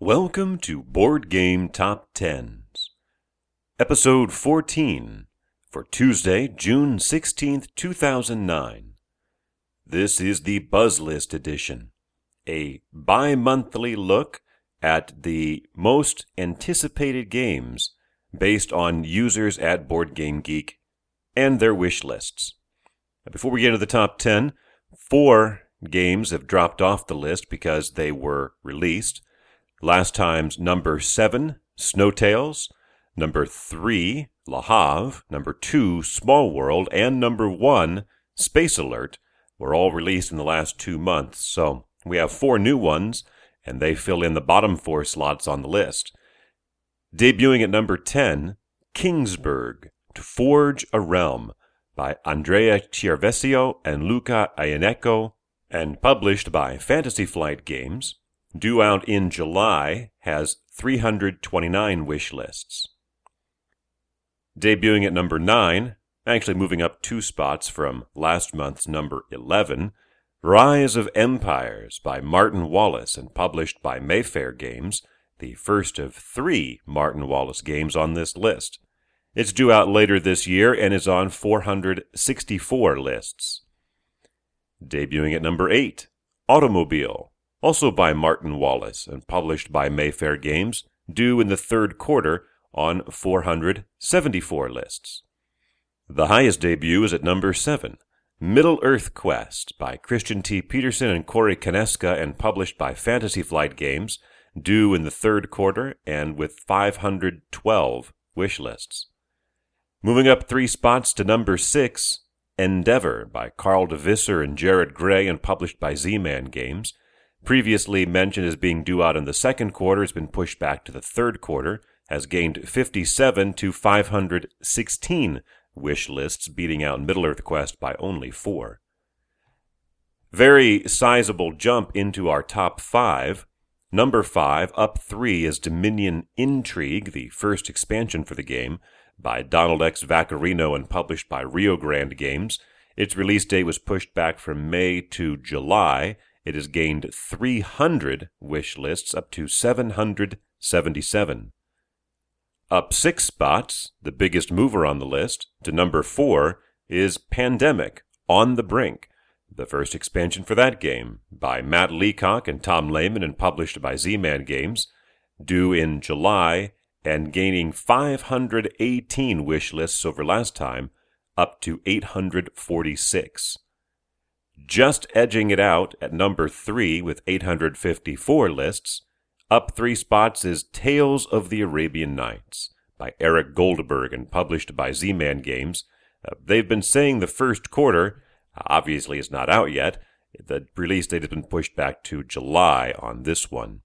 Welcome to Board Game Top Tens, Episode 14 for Tuesday, June 16th, 2009. This is the Buzz List edition, a bi monthly look at the most anticipated games based on users at Board Game Geek and their wish lists. Before we get into the top 10, four games have dropped off the list because they were released. Last time's number 7, Snowtails, number 3, Le Havre, number 2, Small World, and number 1, Space Alert were all released in the last two months. So we have four new ones, and they fill in the bottom four slots on the list. Debuting at number 10, Kingsburg, To Forge a Realm, by Andrea Chiarvesio and Luca Iennaco, and published by Fantasy Flight Games, due out in July, has 329 wish lists. Debuting at number 9, actually moving up two spots from last month's number 11, Rise of Empires by Martin Wallace and published by Mayfair Games, the first of three Martin Wallace games on this list. It's due out later this year and is on 464 lists. Debuting at number 8, Automobile, also by Martin Wallace and published by Mayfair Games, due in the third quarter on 474 lists. The highest debut is at number 7, Middle Earth Quest by Christian T. Petersen and Corey Konieczka and published by Fantasy Flight Games, due in the third quarter and with 512 wish lists. Moving up three spots to number six, Endeavor by Carl de Visser and Jarratt Gray and published by Z-Man Games. Previously mentioned as being due out in the second quarter has been pushed back to the third quarter, has gained 57 to 516 wish lists, beating out Middle Earth Quest by only four. Very sizable jump into our top five. Number five, up three, is Dominion Intrigue, the first expansion for the game by Donald X. Vaccarino and published by Rio Grande Games. Its release date was pushed back from May to July. It has gained 300 wish lists, up to 777. Up six spots, the biggest mover on the list, to number four, is Pandemic On the Brink, the first expansion for that game, by Matt Leacock and Tom Lehmann and published by Z Man Games, due in July and gaining 518 wish lists over last time, up to 846. Just edging it out at number 3 with 854 lists, up three spots is Tales of the Arabian Nights by Eric Goldberg and published by Z Man Games. Uh, they've been saying the first quarter, obviously it's not out yet. The release date has been pushed back to July on this one.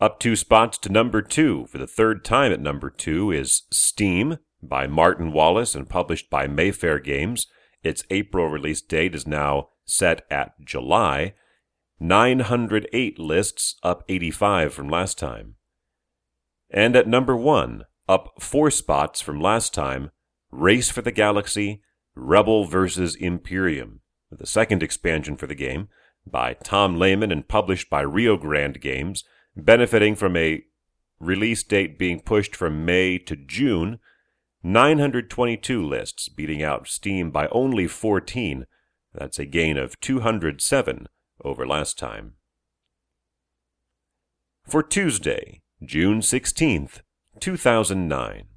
Up two spots to number two for the third time at number two is Steam by Martin Wallace and published by Mayfair Games. Its April release date is now set at July. 908 lists, up 85 from last time. And at number one, up four spots from last time, Race for the Galaxy Rebel vs. Imperium, the second expansion for the game, by Tom Lehmann and published by Rio Grande Games benefiting from a release date being pushed from May to June, 922 lists, beating out Steam by only 14. That's a gain of 207 over last time. For Tuesday, June 16th, 2009.